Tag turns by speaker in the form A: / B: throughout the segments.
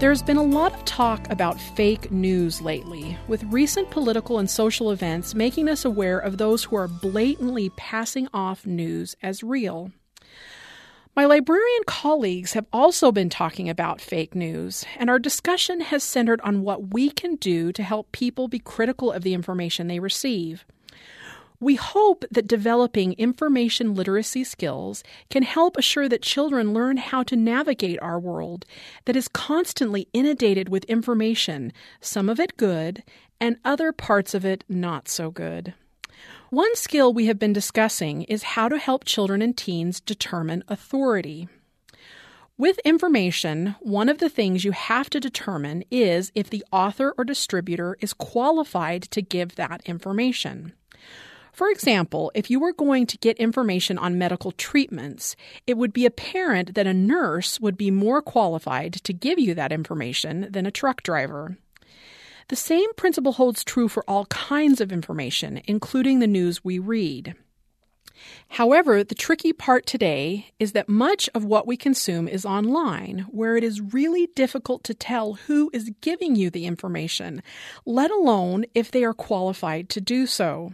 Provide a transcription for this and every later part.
A: There's been a lot of talk about fake news lately, with recent political and social events making us aware of those who are blatantly passing off news as real. My librarian colleagues have also been talking about fake news, and our discussion has centered on what we can do to help people be critical of the information they receive. We hope that developing information literacy skills can help assure that children learn how to navigate our world that is constantly inundated with information, some of it good, and other parts of it not so good. One skill we have been discussing is how to help children and teens determine authority. With information, one of the things you have to determine is if the author or distributor is qualified to give that information. For example, if you were going to get information on medical treatments, it would be apparent that a nurse would be more qualified to give you that information than a truck driver. The same principle holds true for all kinds of information, including the news we read. However, the tricky part today is that much of what we consume is online, where it is really difficult to tell who is giving you the information, let alone if they are qualified to do so.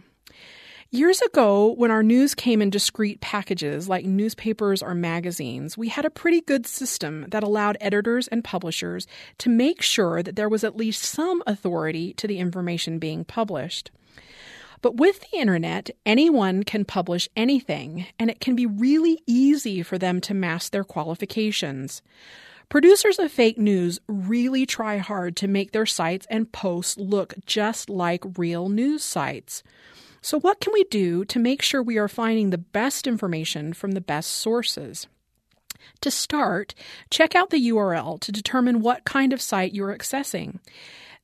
A: Years ago, when our news came in discrete packages like newspapers or magazines, we had a pretty good system that allowed editors and publishers to make sure that there was at least some authority to the information being published. But with the internet, anyone can publish anything, and it can be really easy for them to mask their qualifications. Producers of fake news really try hard to make their sites and posts look just like real news sites. So, what can we do to make sure we are finding the best information from the best sources? To start, check out the URL to determine what kind of site you're accessing.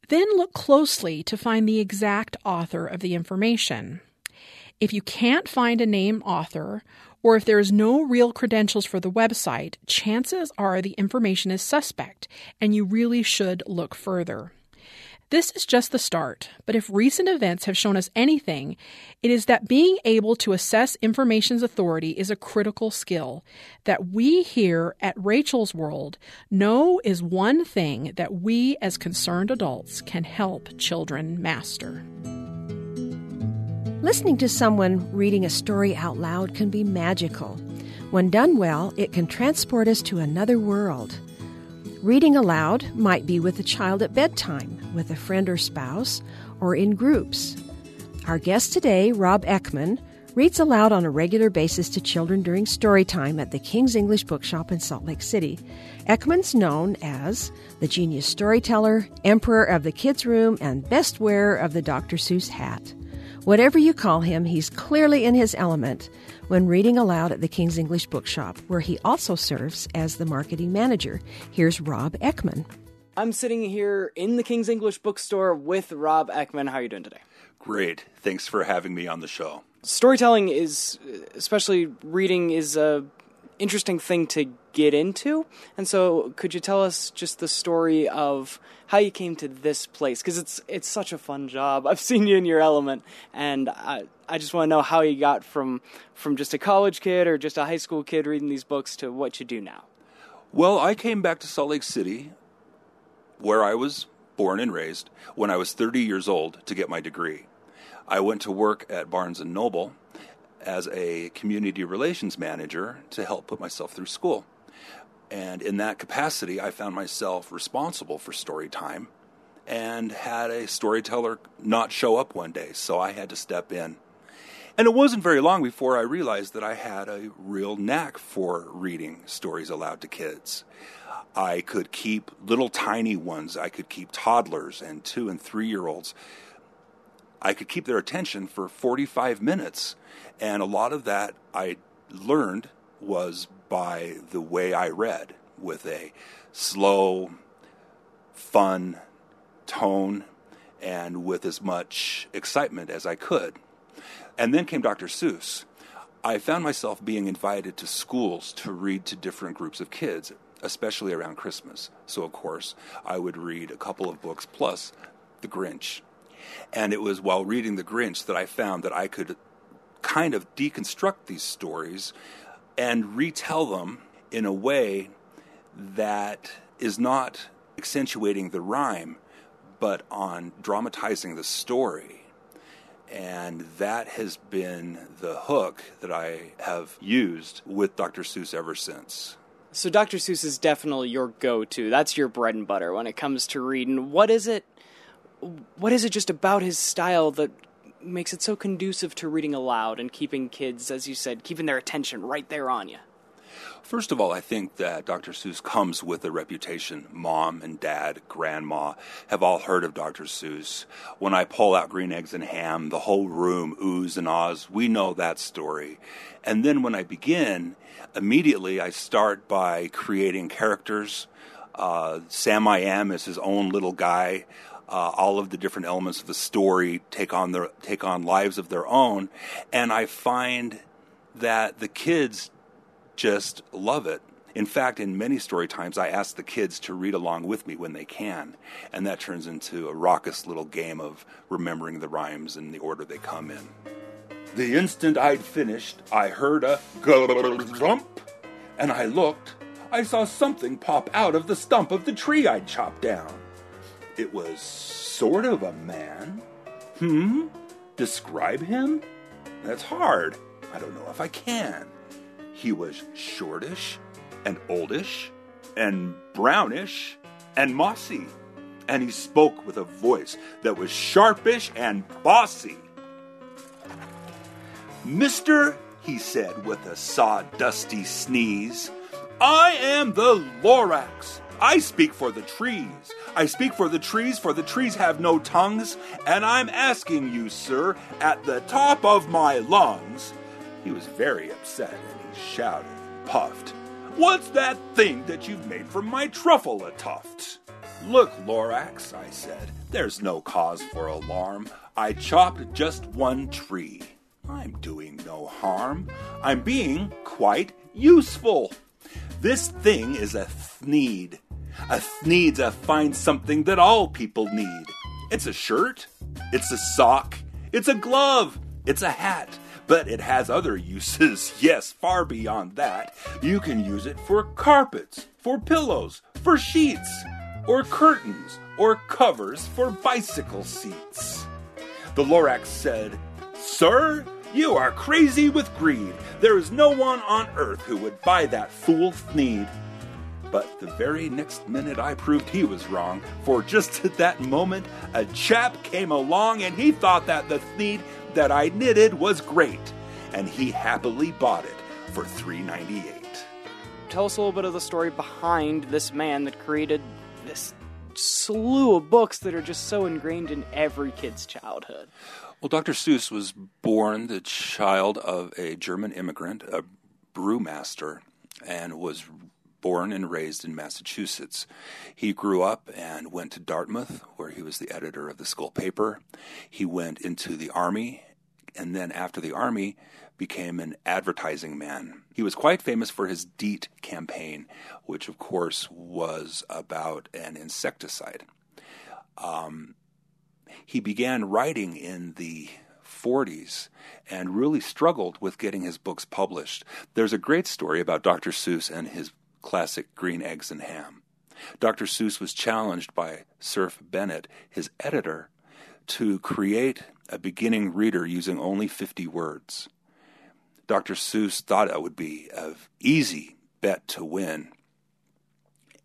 A: Then look closely to find the exact author of the information. If you can't find a name author, or if there is no real credentials for the website, chances are the information is suspect and you really should look further. This is just the start, but if recent events have shown us anything, it is that being able to assess information's authority is a critical skill that we here at Rachel's World know is one thing that we as concerned adults can help children master.
B: Listening to someone reading a story out loud can be magical. When done well, it can transport us to another world. Reading aloud might be with a child at bedtime, with a friend or spouse, or in groups. Our guest today, Rob Eckman, reads aloud on a regular basis to children during story time at the King's English Bookshop in Salt Lake City. Eckman's known as the genius storyteller, emperor of the kids' room, and best wearer of the Dr. Seuss hat. Whatever you call him, he's clearly in his element when reading aloud at the King's English Bookshop, where he also serves as the marketing manager. Here's Rob Eckman.
C: I'm sitting here in the King's English Bookstore with Rob Eckman. How are you doing today?
D: Great. Thanks for having me on the show.
C: Storytelling is, especially reading, is a interesting thing to get into. And so, could you tell us just the story of how you came to this place? Because it's it's such a fun job. I've seen you in your element, and I I just want to know how you got from from just a college kid or just a high school kid reading these books to what you do now.
D: Well, I came back to Salt Lake City, where I was born and raised, when I was 30 years old to get my degree. I went to work at Barnes and Noble as a community relations manager to help put myself through school. And in that capacity, I found myself responsible for story time and had a storyteller not show up one day, so I had to step in. And it wasn't very long before I realized that I had a real knack for reading stories aloud to kids. I could keep little tiny ones, I could keep toddlers and two and three year olds. I could keep their attention for 45 minutes and a lot of that I learned was by the way I read with a slow, fun tone and with as much excitement as I could. And then came Dr. Seuss. I found myself being invited to schools to read to different groups of kids, especially around Christmas. So, of course, I would read a couple of books plus The Grinch. And it was while reading The Grinch that I found that I could kind of deconstruct these stories and retell them in a way that is not accentuating the rhyme, but on dramatizing the story. And that has been the hook that I have used with Dr. Seuss ever since.
C: So Dr. Seuss is definitely your go-to. That's your bread and butter when it comes to reading. What is it what is it just about his style that makes it so conducive to reading aloud and keeping kids as you said, keeping their attention right there on you?
D: First of all, I think that Dr. Seuss comes with a reputation. Mom and dad, grandma have all heard of Dr. Seuss. When I pull out Green Eggs and Ham, the whole room oohs and ahs. We know that story. And then when I begin, immediately I start by creating characters. Uh, Sam I Am is his own little guy. Uh, all of the different elements of the story take on their take on lives of their own, and I find that the kids just love it. In fact, in many story times, I ask the kids to read along with me when they can, and that turns into a raucous little game of remembering the rhymes in the order they come in. The instant I'd finished, I heard a glump, and I looked. I saw something pop out of the stump of the tree I'd chopped down. It was sort of a man. Hmm? Describe him? That's hard. I don't know if I can. He was shortish and oldish and brownish and mossy. And he spoke with a voice that was sharpish and bossy. Mister, he said with a sawdusty sneeze, I am the Lorax. I speak for the trees. I speak for the trees, for the trees have no tongues, and I'm asking you, sir, at the top of my lungs. He was very upset and he shouted and puffed. What's that thing that you've made from my Truffula tuft? Look, Lorax, I said, there's no cause for alarm. I chopped just one tree. I'm doing no harm. I'm being quite useful. This thing is a thneed. A thneed's a fine something that all people need. It's a shirt, it's a sock, it's a glove, it's a hat, but it has other uses. Yes, far beyond that. You can use it for carpets, for pillows, for sheets, or curtains, or covers for bicycle seats. The Lorax said, Sir, you are crazy with greed. There is no one on earth who would buy that fool Thneed. But the very next minute I proved he was wrong, for just at that moment a chap came along and he thought that the Thneed that I knitted was great, and he happily bought it for $3.98.
C: Tell us a little bit of the story behind this man that created this slew of books that are just so ingrained in every kid's childhood.
D: Well, Dr. Seuss was born the child of a German immigrant, a brewmaster, and was born and raised in Massachusetts. He grew up and went to Dartmouth, where he was the editor of the school paper. He went into the Army, and then after the Army, became an advertising man. He was quite famous for his DEET campaign, which, of course, was about an insecticide. Um, he began writing in the 40s and really struggled with getting his books published. There's a great story about Dr. Seuss and his classic Green Eggs and Ham. Dr. Seuss was challenged by Cerf Bennett, his editor, to create a beginning reader using only 50 words. Dr. Seuss thought it would be an easy bet to win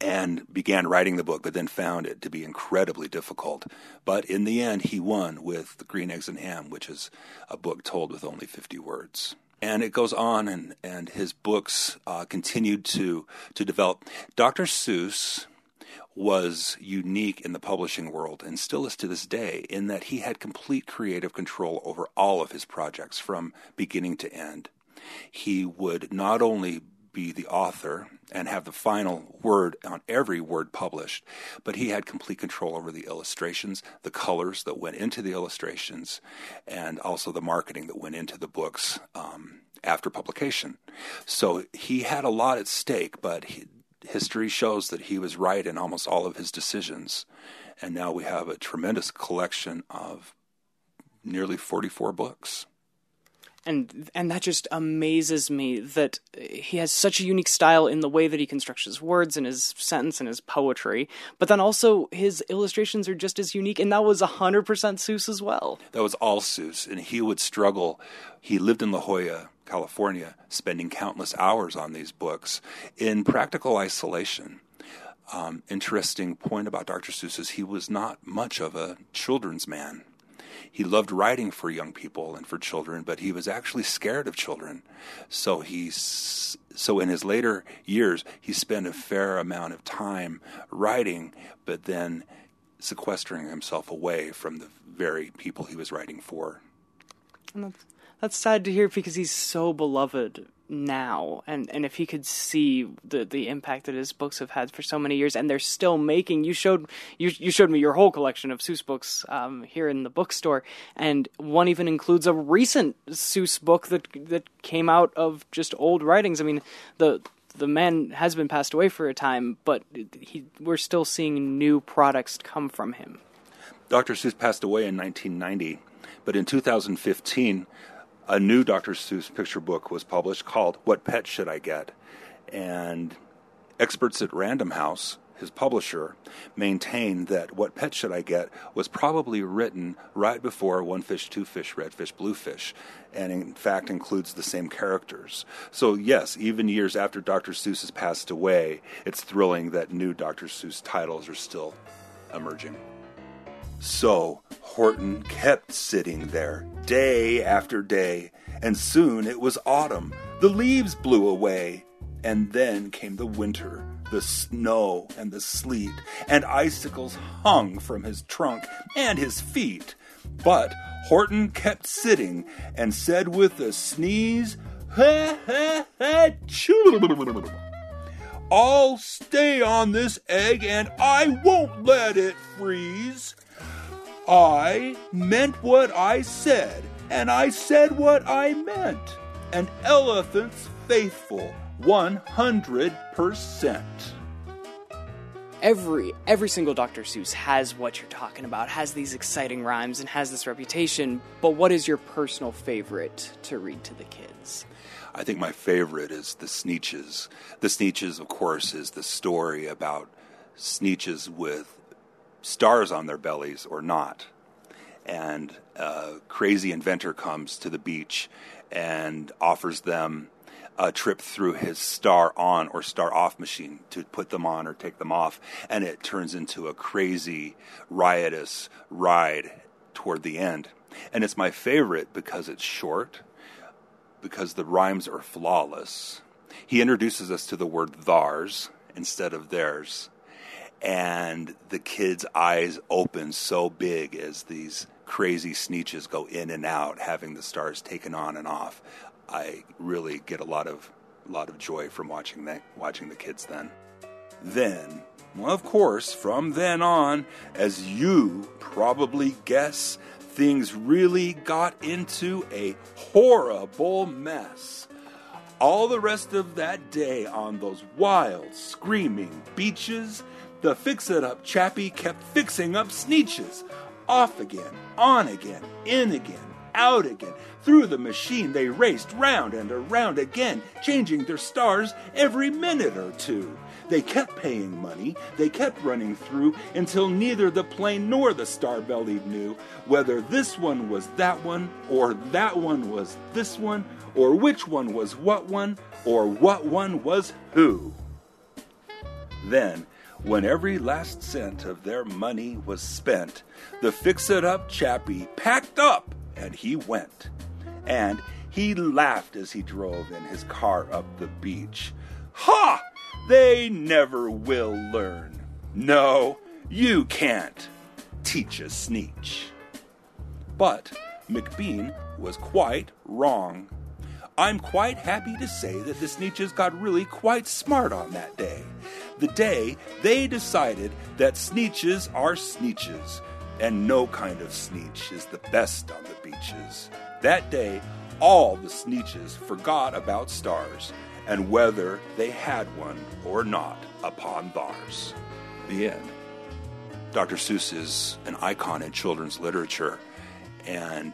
D: and began writing the book, but then found it to be incredibly difficult. But in the end, he won with Green Eggs and Ham, which is a book told with only 50 words and it goes on, and and his books uh, continued to to develop. Dr. Seuss was unique in the publishing world and still is to this day in that he had complete creative control over all of his projects from beginning to end. He would not only be the author and have the final word on every word published, but he had complete control over the illustrations, the colors that went into the illustrations, and also the marketing that went into the books. Um, after publication. So he had a lot at stake, but he, history shows that he was right in almost all of his decisions. And now we have a tremendous collection of nearly 44 books
C: and and that just amazes me that he has such a unique style in the way that he constructs his words and his sentence and his poetry. But then also his illustrations are just as unique and that was 100% Seuss as well.
D: That was all Seuss and he would struggle. He lived in La Jolla California spending countless hours on these books. In practical isolation um, interesting point about Dr. Seuss is he was not much of a children's man he loved writing for young people and for children, but he was actually scared of children. So he's so in his later years, he spent a fair amount of time writing, but then sequestering himself away from the very people he was writing for.
C: And that's, that's sad to hear because he's so beloved now and and if he could see the the impact that his books have had for so many years and they're still making you showed you you showed me your whole collection of Seuss books um, here in the bookstore and one even includes a recent Seuss book that that came out of just old writings I mean the the man has been passed away for a time but he we're still seeing new products come from him
D: Dr. Seuss passed away in 1990 but in 2015 a new Dr. Seuss picture book was published called What Pet Should I Get? And experts at Random House, his publisher, maintain that What Pet Should I Get was probably written right before One Fish, Two Fish, Red Fish, Blue Fish, and in fact includes the same characters. So, yes, even years after Dr. Seuss has passed away, it's thrilling that new Dr. Seuss titles are still emerging. So Horton kept sitting there day after day, and soon it was autumn. The leaves blew away, and then came the winter, the snow and the sleet, and icicles hung from his trunk and his feet. But Horton kept sitting and said with a sneeze, ha ha ha. I'll stay on this egg and I won't let it freeze. I meant what I said, and I said what I meant. An elephant's faithful 100%.
C: Every every single Dr. Seuss has what you're talking about, has these exciting rhymes and has this reputation, but what is your personal favorite to read to the kids?
D: I think my favorite is The Sneetches. The Sneetches, of course, is the story about Sneetches with stars on their bellies or not. And a crazy inventor comes to the beach and offers them a trip through his star on or star off machine to put them on or take them off. And it turns into a crazy, riotous ride toward the end. And it's my favorite because it's short, because the rhymes are flawless. He introduces us to the word thars instead of theirs and the kids' eyes open so big as these crazy sneetches go in and out, having the stars taken on and off. I really get a lot of a lot of joy from watching that, watching the kids then. Then, well, of course, from then on, as you probably guess, things really got into a horrible mess. All the rest of that day on those wild, screaming beaches, the fix it up chappie kept fixing up sneetches. Off again, on again, in again, out again. Through the machine they raced round and around again, changing their stars every minute or two. They kept paying money, they kept running through until neither the plain nor the star bellied knew whether this one was that one, or that one was this one, or which one was what one, or what one was who. Then, when every last cent of their money was spent, the fix it up chappie packed up and he went. And he laughed as he drove in his car up the beach. Ha! They never will learn. No, you can't teach a sneetch. But McBean was quite wrong. I'm quite happy to say that the Sneetches got really quite smart on that day. The day they decided that Sneetches are Sneetches, and no kind of Sneetch is the best on the beaches. That day, all the Sneetches forgot about stars and whether they had one or not upon theirs. The end. Dr. Seuss is an icon in children's literature, and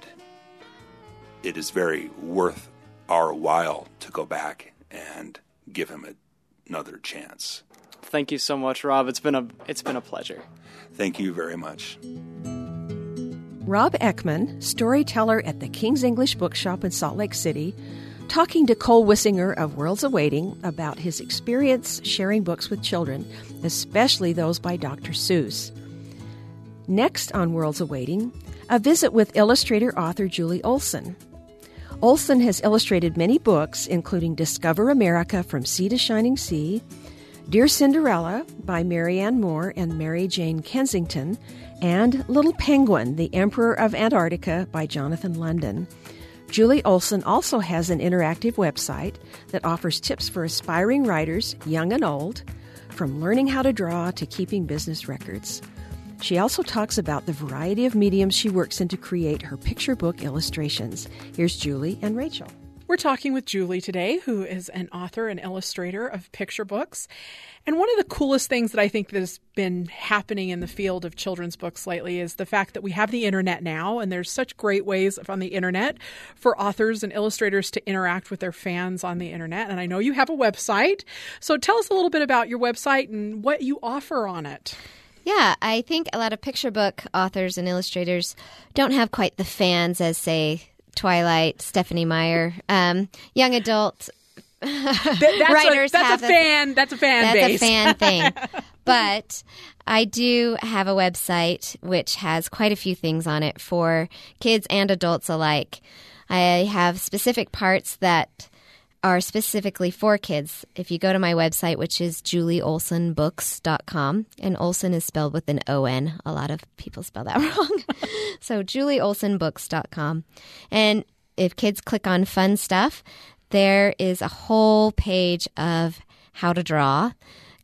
D: it is very worth our while to go back and give him a, another chance.
C: Thank you so much, Rob. It's been a it's been a pleasure.
D: Thank you very much.
B: Rob Eckman, storyteller at the King's English Bookshop in Salt Lake City, talking to Cole Wissinger of Worlds Awaiting about his experience sharing books with children, especially those by Dr. Seuss. Next on Worlds Awaiting, a visit with illustrator author Julie Olson. Olson has illustrated many books, including Discover America from Sea to Shining Sea, Dear Cinderella by Marianne Moore and Mary Jane Kensington, and Little Penguin, the Emperor of Antarctica by Jonathan London. Julie Olson also has an interactive website that offers tips for aspiring writers, young and old, from learning how to draw to keeping business records. She also talks about the variety of mediums she works in to create her picture book illustrations. Here's Julie and Rachel.
A: We're talking with Julie today, who is an author and illustrator of picture books. And one of the coolest things that I think that has been happening in the field of children's books lately is the fact that we have the internet now, and there's such great ways on the internet for authors and illustrators to interact with their fans on the internet. And I know you have a website. So tell us a little bit about your website and what you offer on it.
E: Yeah, I think a lot of picture book authors and illustrators don't have quite the fans as, say, Twilight, Stephenie Meyer, um, young adult
A: that's
E: writers.
A: A, that's a fan. that's a fan.
E: That's
A: base.
E: a fan thing. but I do have a website which has quite a few things on it for kids and adults alike. I have specific parts that are specifically for kids. If you go to my website, which is julieolsonbooks.com, and Olson is spelled with an O N. A lot of people spell that wrong. so julieolsonbooks.com. And if kids click on fun stuff, there is a whole page of how to draw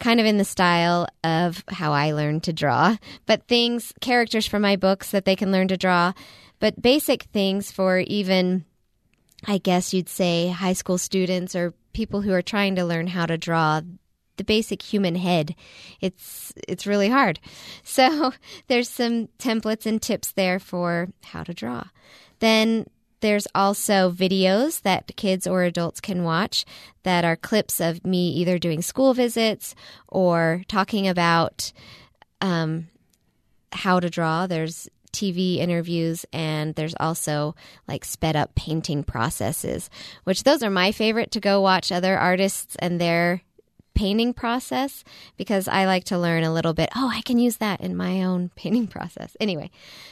E: kind of in the style of how I learned to draw, but things, characters from my books that they can learn to draw, but basic things for even I guess you'd say high school students or people who are trying to learn how to draw the basic human head. It's it's really hard. So there's some templates and tips there for how to draw. Then there's also videos that kids or adults can watch that are clips of me either doing school visits or talking about um, how to draw. There's TV interviews, and there's also like sped up painting processes, which those are my favorite to go watch other artists and their painting process because I like to learn a little bit. Oh, I can use that in my own painting process. Anyway,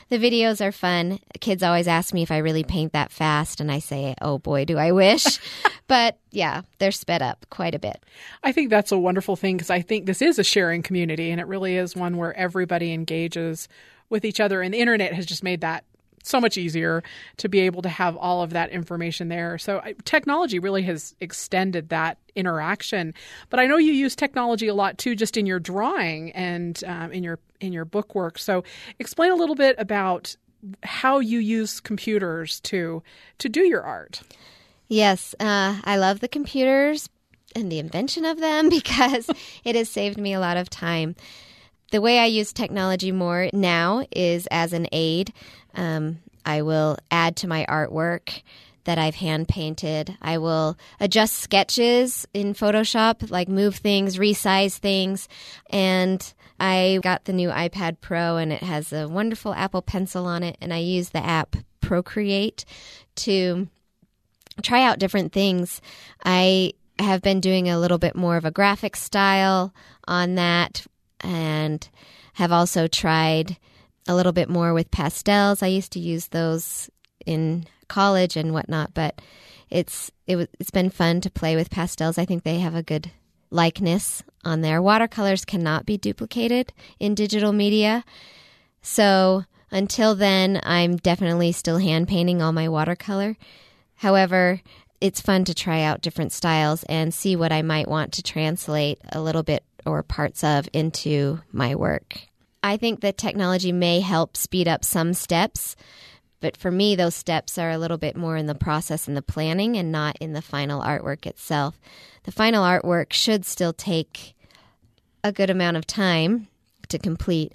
E: the videos are fun. Kids always ask me if I really paint that fast, and I say, oh boy, do I wish. but yeah, they're sped up quite a bit.
A: I think that's a wonderful thing because I think this is a sharing community, and it really is one where everybody engages with each other. And the internet has just made that so much easier to be able to have all of that information there. So technology really has extended that interaction. But I know you use technology a lot too, just in your drawing and um, in your in your book work. So explain a little bit about how you use computers to to do your art.
E: Yes, uh, I love the computers and the invention of them because it has saved me a lot of time. The way I use technology more now is as an aid. Um, I will add to my artwork that I've hand painted. I will adjust sketches in Photoshop, like move things, resize things. And I got the new iPad Pro and it has a wonderful Apple Pencil on it. And I use the app Procreate to try out different things. I have been doing a little bit more of a graphic style on that and have also tried a little bit more with pastels. I used to use those in college and whatnot, but it's it it's been fun to play with pastels. I think they have a good likeness on there. Watercolors cannot be duplicated in digital media. So until then, I'm definitely still hand painting all my watercolor. However, it's fun to try out different styles and see what I might want to translate a little bit or parts of into my work. I think that technology may help speed up some steps, But for me, those steps are a little bit more in the process and the planning and not in the final artwork itself. The final artwork should still take a good amount of time to complete.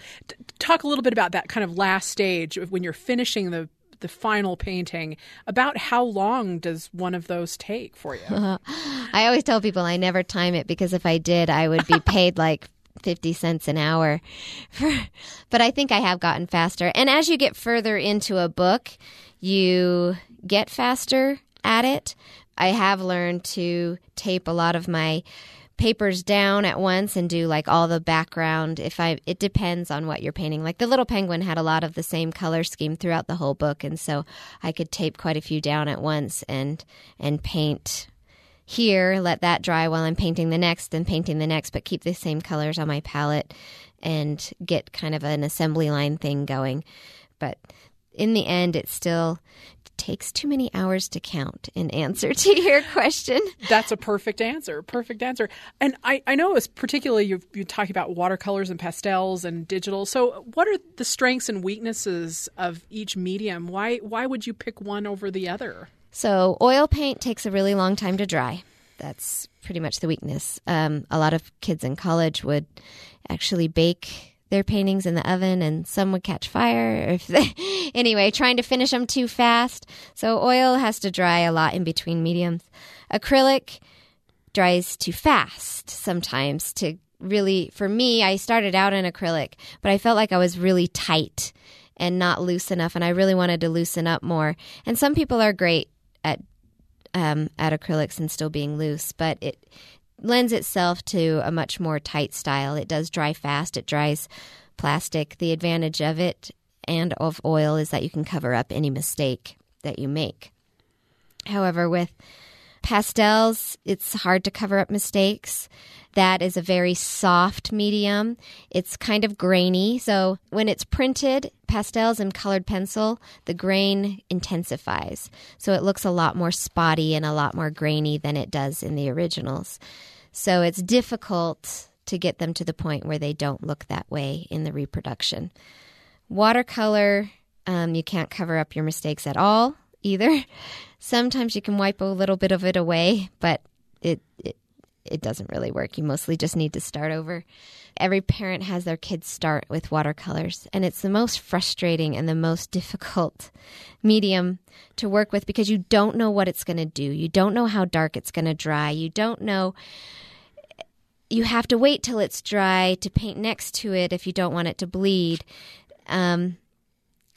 A: Talk a little bit about that kind of last stage when you're finishing the the final painting. About how long does one of those take for you?
E: I always tell people I never time it because if I did, I would be paid like 50 cents an hour. but I think I have gotten faster. And as you get further into a book, you get faster at it. I have learned to tape a lot of my papers down at once and do like all the background. If i it depends on what you're painting. Like the little penguin had a lot of the same color scheme throughout the whole book and so i could tape quite a few down at once and and paint here let that dry while i'm painting the next and painting the next but keep the same colors on my palette and get kind of an assembly line thing going. But in the end it's still takes too many hours to count in answer to your question.
A: That's a perfect answer. Perfect answer. And I, I know it's particularly you're, you're talking about watercolors and pastels and digital. So what are the strengths and weaknesses of each medium? Why why would you pick one over the other?
E: So oil paint takes a really long time to dry. That's pretty much the weakness. Um, a lot of kids in college would actually bake their paintings in the oven and some would catch fire if they, anyway trying to finish them too fast. So oil has to dry a lot in between mediums. Acrylic dries too fast sometimes to really for me i started out in acrylic but i felt like i was really tight and not loose enough and i really wanted to loosen up more. And some people are great at um, at acrylics and still being loose but it lends itself to a much more tight style. It does dry fast, it dries plastic. The advantage of it and of oil is that you can cover up any mistake that you make. However, with pastels, it's hard to cover up mistakes. That is a very soft medium. It's kind of grainy. So when it's printed, pastels and colored pencil, the grain intensifies. So it looks a lot more spotty and a lot more grainy than it does in the originals. So it's difficult to get them to the point where they don't look that way in the reproduction. Watercolor, um, you can't cover up your mistakes at all either. Sometimes you can wipe a little bit of it away, but it, it it doesn't really work. You mostly just need to start over. Every parent has their kids start with watercolors, and it's the most frustrating and the most difficult medium to work with because you don't know what it's going to do. You don't know how dark it's going to dry. You don't know. You have to wait till it's dry to paint next to it if you don't want it to bleed. Um,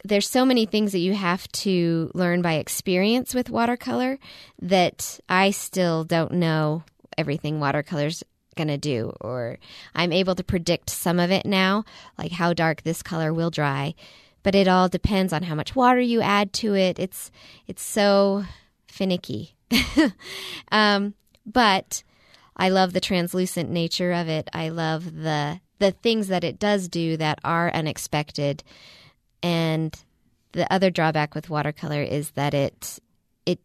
E: there's so many things that you have to learn by experience with watercolor that I still don't know everything watercolors going to do or I'm able to predict some of it now like how dark this color will dry. But it all depends on how much water you add to it. It's it's so finicky. Um, but I love the translucent nature of it. I love the the things that it does do that are unexpected and the other drawback with watercolor is that it it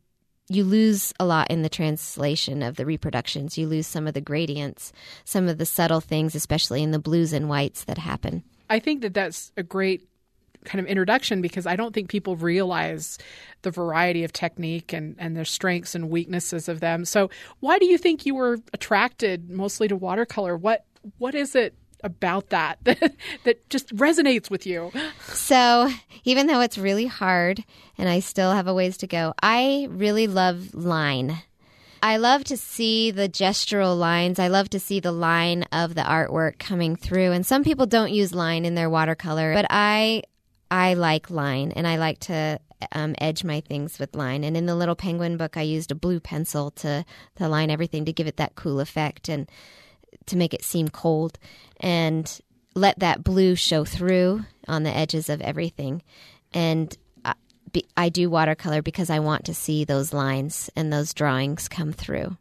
E: you lose a lot in the translation of the reproductions. You lose some of the gradients, some of the subtle things, especially in the blues and whites that happen.
A: I think that that's a great kind of introduction because I don't think people realize the variety of technique and, and their strengths and weaknesses of them. So, why do you think you were attracted mostly to watercolor? What what is it about that that, just resonates with you?
E: So, even though it's really hard and I still have a ways to go, I really love line. I love to see the gestural lines. I love to see the line of the artwork coming through. And some people don't use line in their watercolor, but I I like line and I like to um, edge my things with line. And in the little penguin book, I used a blue pencil to to line everything to give it that cool effect. And to make it seem cold and let that blue show through on the edges of everything. And I, I do watercolor because I want to see those lines and those drawings come through.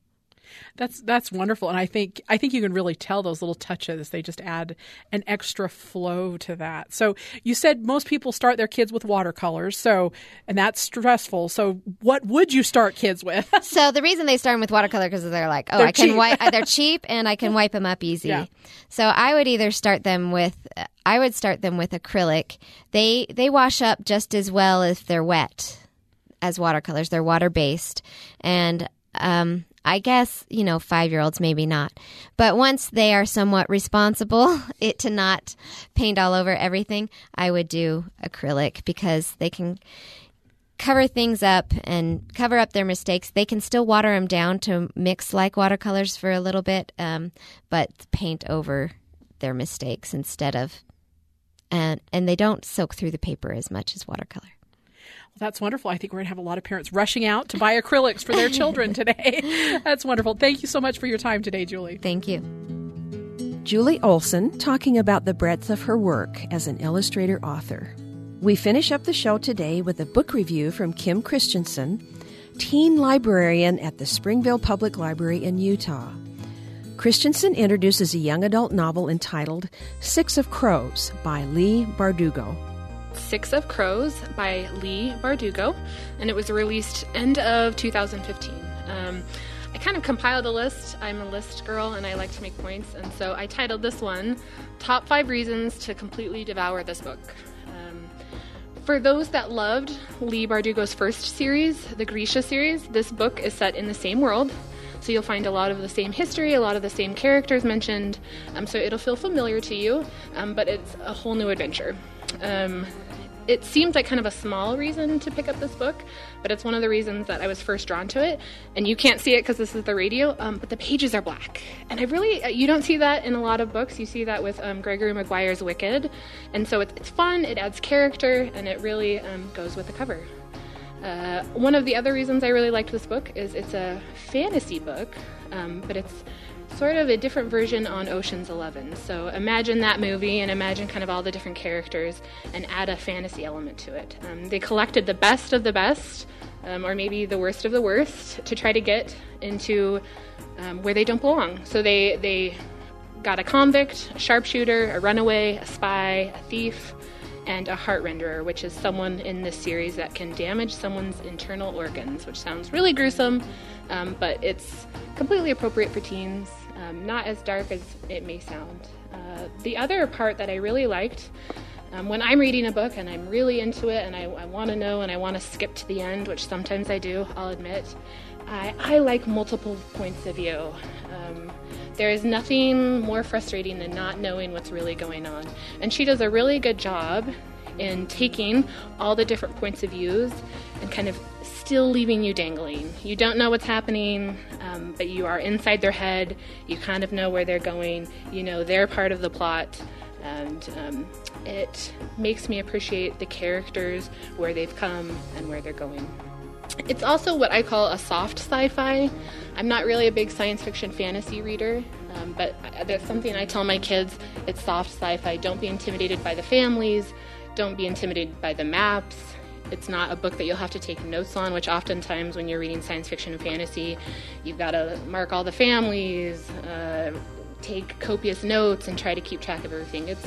A: That's that's wonderful, and I think I think you can really tell those little touches. They just add an extra flow to that. So you said most people start their kids with watercolors, so and that's stressful. So what would you start kids with?
E: so the reason they start them with watercolor because they're like, oh,
A: They're
E: I can wipe. they're cheap and I can wipe them up easy.
A: Yeah.
E: So I would either start them with. I would start them with acrylic. They they wash up just as well if they're wet as watercolors. They're water based, and um, I guess you know five year olds maybe not, but once they are somewhat responsible, it to not paint all over everything, I would do acrylic because they can cover things up and cover up their mistakes. They can still water them down to mix like watercolors for a little bit, um, but paint over their mistakes instead of. And, and they don't soak through the paper as much as watercolor.
A: That's wonderful. I think we're going to have a lot of parents rushing out to buy acrylics for their children today. That's wonderful. Thank you so much for your time today, Julie.
E: Thank you.
B: Julie Olson talking about the breadth of her work as an illustrator author. We finish up the show today with a book review from Kim Christensen, teen librarian at the Springville Public Library in Utah. Christensen introduces a young adult novel entitled Six of Crows by Leigh Bardugo.
F: Six of Crows by Leigh Bardugo, and it was released end of 2015. Um, I kind of compiled a list. I'm a list girl and I like to make points, and so I titled this one Top Five Reasons to Completely Devour This Book. Um, for those that loved Leigh Bardugo's first series, the Grisha series, this book is set in the same world. So you'll find a lot of the same history, a lot of the same characters mentioned. Um, so it'll feel familiar to you, um, but it's a whole new adventure. Um, it seems like kind of a small reason to pick up this book, but it's one of the reasons that I was first drawn to it. And you can't see it because this is the radio, um, but the pages are black. And I really, uh, you don't see that in a lot of books. You see that with um, Gregory Maguire's Wicked. And so it's, it's fun, it adds character, and it really um, goes with the cover. Uh, one of the other reasons I really liked this book is it's a fantasy book, um, but it's sort of a different version on Ocean's Eleven. So imagine that movie and imagine kind of all the different characters and add a fantasy element to it. Um, they collected the best of the best, um, or maybe the worst of the worst, to try to get into um, where they don't belong. So they they got a convict, a sharpshooter, a runaway, a spy, a thief and a heart renderer, which is someone in this series that can damage someone's internal organs, which sounds really gruesome, um, but it's completely appropriate for teens, um, not as dark as it may sound. Uh, the other part that I really liked. Um, when I'm reading a book and I'm really into it and I, I want to know and I want to skip to the end, which sometimes I do, I'll admit, I, I like multiple points of view. Um, there is nothing more frustrating than not knowing what's really going on. And she does a really good job in taking all the different points of views and kind of still leaving you dangling. You don't know what's happening, um, but you are inside their head. You kind of know where they're going. You know they're part of the plot. And um, it makes me appreciate the characters, where they've come, and where they're going. It's also what I call a soft sci fi. I'm not really a big science fiction fantasy reader, um, but that's something I tell my kids it's soft sci fi. Don't be intimidated by the families, don't be intimidated by the maps. It's not a book that you'll have to take notes on, which oftentimes when you're reading science fiction and fantasy, you've got to mark all the families, uh, take copious notes, and try to keep track of everything. It's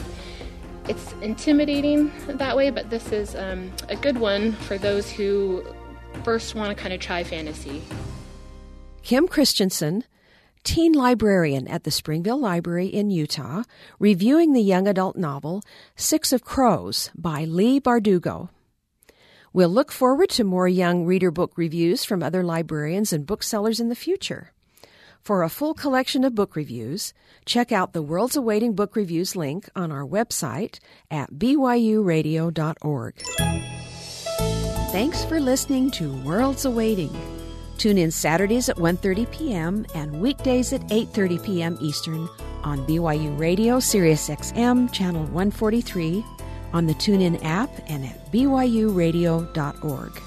F: it's intimidating that way, but this is um, a good one for those who first want to kind of try fantasy.
B: Kim Christensen, teen librarian at the Springville Library in Utah, reviewing the young adult novel Six of Crows by Leigh Bardugo. We'll look forward to more young reader book reviews from other librarians and booksellers in the future. For a full collection of book reviews, check out the World's Awaiting Book Reviews link on our website at byuradio.org. Thanks for listening to Worlds Awaiting. Tune in Saturdays at 1:30 p.m. and weekdays at 8:30 p.m. Eastern on BYU Radio Sirius XM channel 143 on the TuneIn app and at byuradio.org.